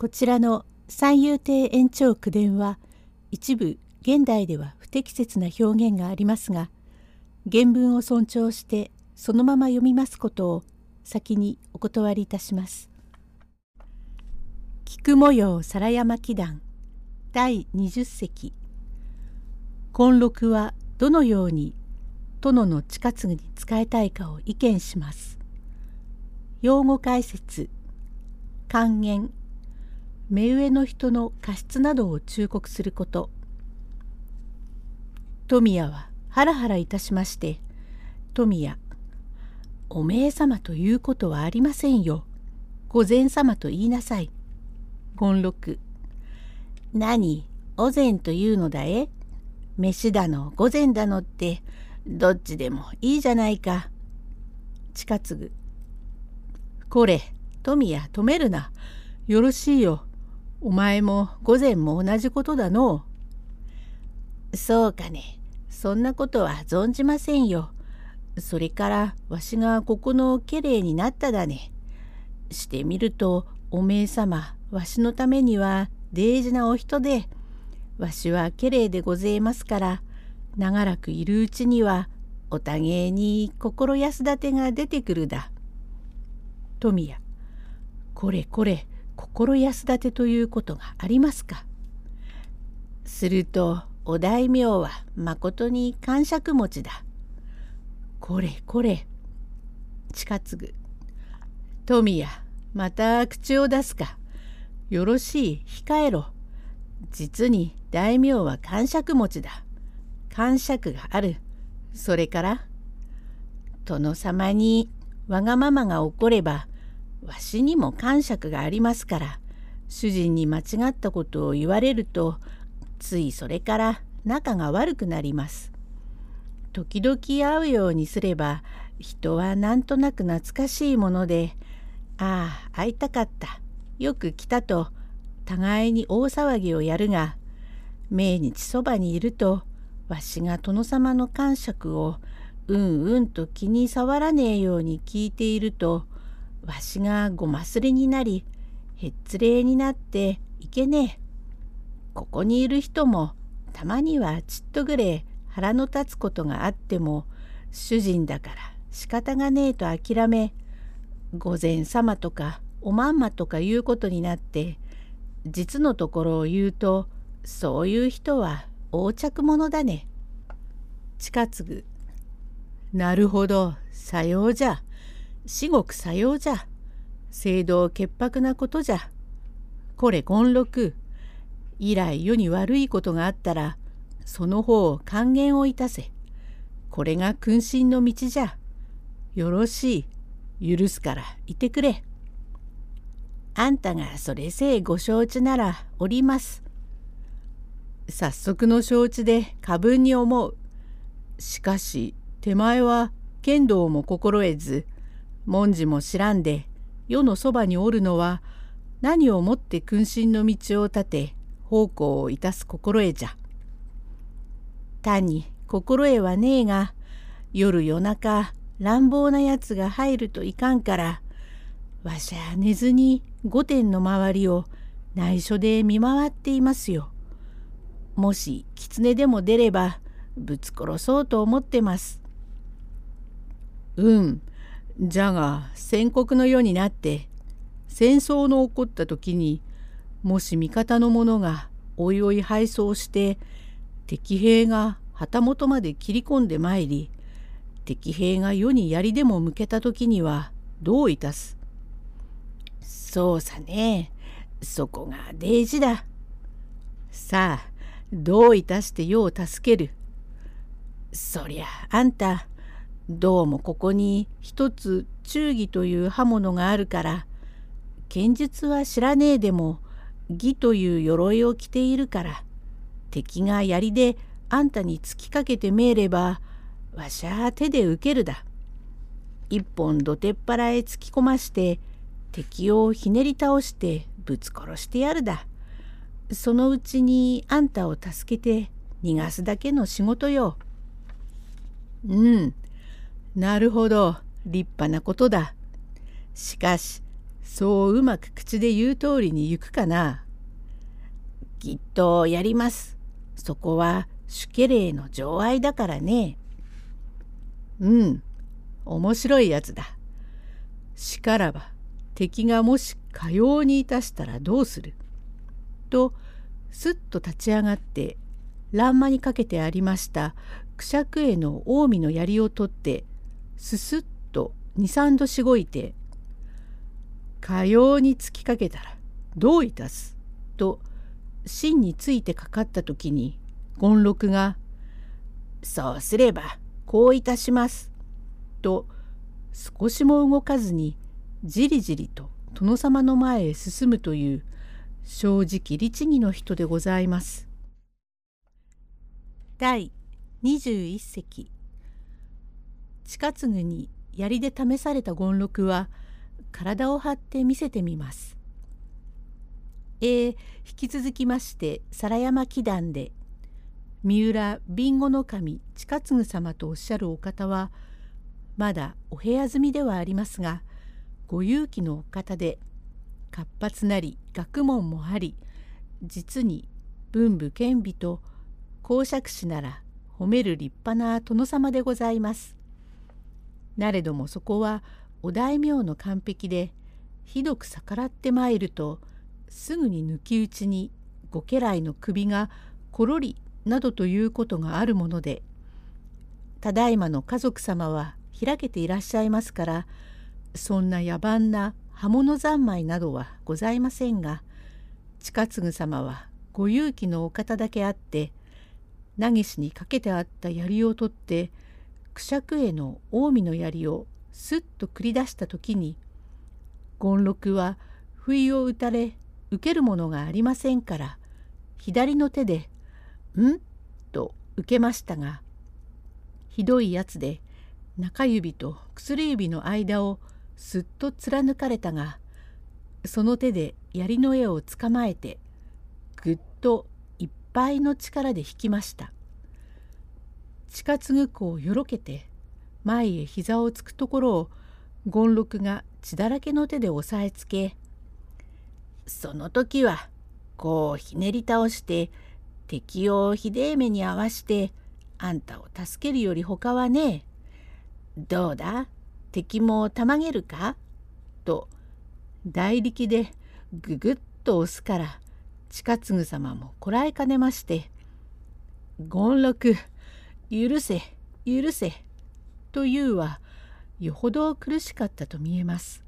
こちらの三遊亭延長九伝は一部現代では不適切な表現がありますが原文を尊重してそのまま読みますことを先にお断りいたします。菊模様皿山祈願第20席金録はどのように殿の近継ぎに仕えたいかを意見します。用語解説還元目上の人の過失などを忠告すること。富谷はハラハラいたしまして富谷おめえ様ということはありませんよ。御前様と言いなさい。権六何お膳というのだえ？飯だの御膳だのってどっちでもいいじゃないか。近継これ富谷止めるな。よろしいよ。お前も午前も同じことだのう。そうかね。そんなことは存じませんよ。それからわしがここの家来になっただね。してみるとおめえ様わしのためには大事なお人でわしは家来でごぜえますから長らくいるうちにはおたげえに心安立てが出てくるだ。富谷これこれ心安立てということがありますか？するとお大名はまことに感触持ちだ。これこれ近継ぐ富谷また口を出すか。よろしい控えろ。実に大名は感触持ちだ。感触がある。それから殿様にわがままが起こればわしにも感触がありますから主人に間違ったことを言われるとついそれから仲が悪くなります。時々会うようにすれば人はなんとなく懐かしいもので「ああ会いたかったよく来た」と互いに大騒ぎをやるが命日そばにいるとわしが殿様の感触をうんうんと気に障らねえように聞いているとわしがごますれになりへっつれになっていけねえ。ここにいる人もたまにはちっとぐれえ腹の立つことがあっても主人だから仕方がねえと諦め御前様とかおまんまとかいうことになって実のところを言うとそういう人は横着者だね。近継ぐ。なるほどさようじゃ。至極さようじゃ。聖堂潔白なことじゃ。これ権六。以来世に悪いことがあったら、その方を還元をいたせ。これが君臣の道じゃ。よろしい。許すからいてくれ。あんたがそれせえご承知ならおります。早速の承知で過分に思う。しかし手前は剣道も心得ず文字も知らんで世のそばにおるのは何をもって君臣の道を立て奉公をいたす心得じゃ。単に心得はねえが夜夜中乱暴なやつが入るといかんからわしゃ寝ずに御殿の周りを内緒で見回っていますよ。もし狐でも出ればぶつ殺そうと思ってます。うん、じゃが戦国の世になって戦争の起こった時にもし味方の者がおいおい敗走して敵兵が旗本まで切り込んでまいり敵兵が世に槍でも向けた時にはどういたす?そうさね。そこが大事だ。さあどういたして世を助ける?そりゃあんたどうもここに一つ忠義という刃物があるから剣術は知らねえでも義という鎧を着ているから敵が槍であんたに突きかけてめえればわしゃ手で受けるだ。一本土手っ腹へ突き込まして敵をひねり倒してぶつ殺してやるだ。そのうちにあんたを助けて逃がすだけの仕事よ。うん、なるほど立派なことだ。しかしそううまく口で言う通りに行くかな。きっとやります。そこは主家霊の情愛だからね。うん、面白いやつだ。しからば敵がもしかようにいたしたらどうするとすっと立ち上がって欄間にかけてありましたくしゃく絵の近江の槍を取ってすすっと23度しごいて「かように突きかけたらどういたす」と芯についてかかった時に権六が「そうすればこういたします」と少しも動かずにじりじりと殿様の前へ進むという正直律儀の人でございます。第21隻近継に槍で試された権六は体を張って見せてみます。えー、引き続きまして皿山祈願で三浦備後の神近継様とおっしゃるお方はまだお部屋住みではありますがご勇気のお方で活発なり学問もあり実に文武兼備と公爵士なら褒める立派な殿様でございます。なれどもそこはお大名の完璧でひどく逆らってまいるとすぐに抜き打ちにご家来の首がころりなどということがあるものでただいまの家族様は開けていらっしゃいますからそんな野蛮な刃物三昧などはございませんが近継様はご勇気のお方だけあって投げしにかけてあった槍を取ってくしゃくへの近江の槍をすっと繰り出した時に権六は不意を打たれ受けるものがありませんから左の手で「ん?」と受けましたがひどいやつで中指と薬指の間をすっと貫かれたがその手で槍の絵をつかまえてぐっといっぱいの力で引きました近継子をよろけて前へ膝をつくところを権六が血だらけの手で押さえつけその時はこうひねり倒して敵をひでえ目に合わしてあんたを助けるよりほかはねえ。どうだ？敵もたまげるか?」と大力でぐぐっと押すから近継様もこらえかねまして「権六許せ許せ」というはよほど苦しかったと見えます。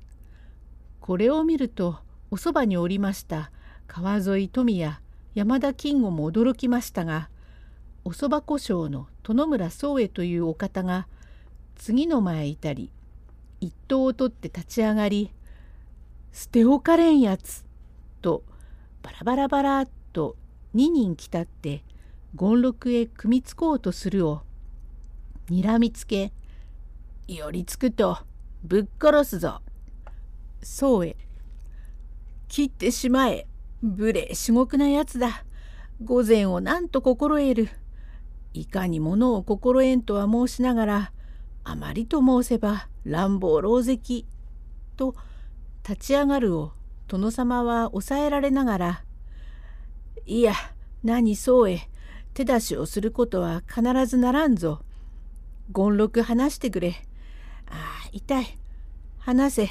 これを見るとおそばにおりました川沿富や山田金吾も驚きましたがおそば故障の殿村宗恵というお方が次の前いたり一刀を取って立ち上がり「捨て置かれんやつ」とバラバラバラっと2人来たって権六へ組みつこうとするをにらみつけ「寄りつくとぶっ殺すぞ」そうへ「切ってしまえ。無礼至極なやつだ。御前をなんと心得る」いかにものを心得んとは申しながらあまりと申せば乱暴狼藉と立ち上がるを殿様は抑えられながら「いや何そうへ手出しをすることは必ずならんぞ。権六話してくれ。ああ痛い。話せ。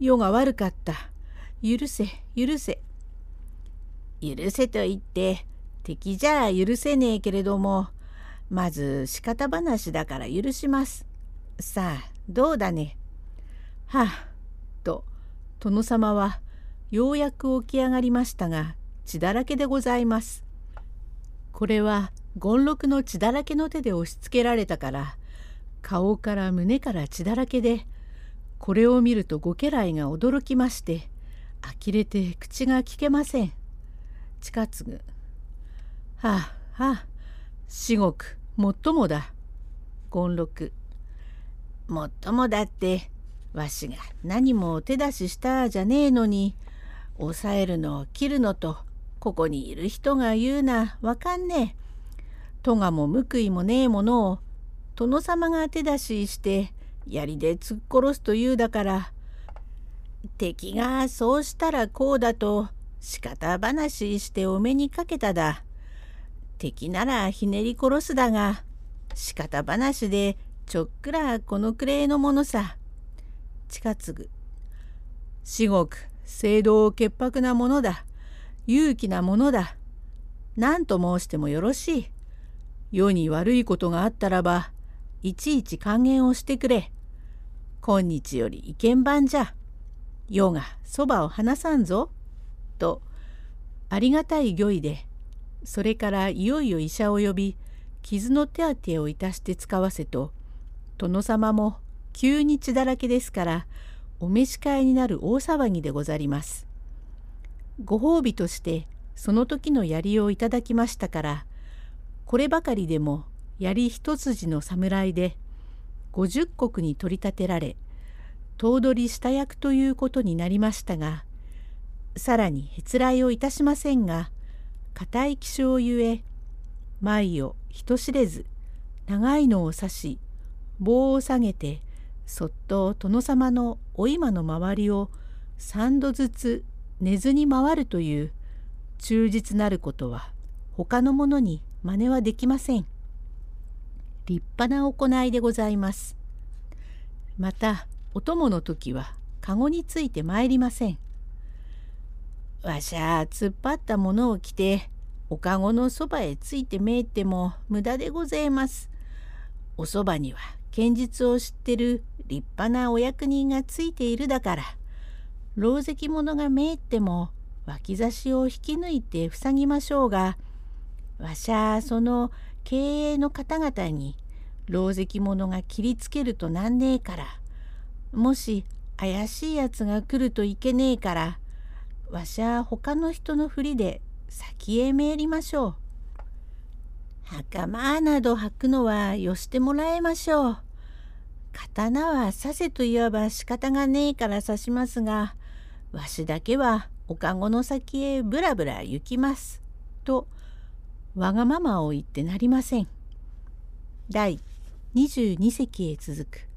世が悪かった。許せ許せ。許せと言って敵じゃ許せねえけれどもまず仕方話だから許します。さあどうだね?はあと殿様はようやく起き上がりましたが血だらけでございます。これは権六の血だらけの手で押しつけられたから顔から胸から血だらけでこれを見るとご家来が驚きまして呆れて口が聞けません。近継はあはあ至極もっともだ。権六もっともだってわしが何も手出ししたじゃねえのに抑えるのを切るのとここにいる人が言うなわかんねえ。とがも報いもねえものを殿様が手出しして槍で突っ殺すというだから敵がそうしたらこうだと仕方話してお目にかけただ。敵ならひねり殺すだが仕方話でちょっくらこのくれいのものさ。近継至極聖堂潔白なものだ。勇気なものだ。何と申してもよろしい。世に悪いことがあったらば、いちいち還元をしてくれ。今日より意見番じゃ。世がそばを離さんぞ。と、ありがたい御意で、それからいよいよ医者を呼び、傷の手当てをいたして使わせと、殿様も急に血だらけですから、お召し替えになる大騒ぎでござります。ご褒美としてその時の槍をいただきましたからこればかりでも槍一筋の侍で50石に取り立てられ頭取下役ということになりましたがさらにへつらいをいたしませんが固い気性ゆえ前を人知れず長いのを刺し棒を下げてそっと殿様のお今の周りを三度ずつ寝ずに回るという忠実なることは他のものに真似はできません。立派な行いでございます。またお供の時は籠について参りません。わしゃ突っ張ったものを着ておかごのそばへついてめいっても無駄でございます。おそばには剣術を知ってる立派なお役人がついているだから狼藉者がめいっても脇差しを引き抜いて塞ぎましょうがわしゃその経営の方々に狼藉者が切りつけるとなんねえからもし怪しいやつが来るといけねえからわしゃ他の人のふりで先へ参りましょう。袴など履くのはよしてもらいましょう。刀は刺せといわば仕方がねえから刺しますがわしだけはおかごの先へぶらぶら行きます。とわがままを言ってなりません。第22席へ続く。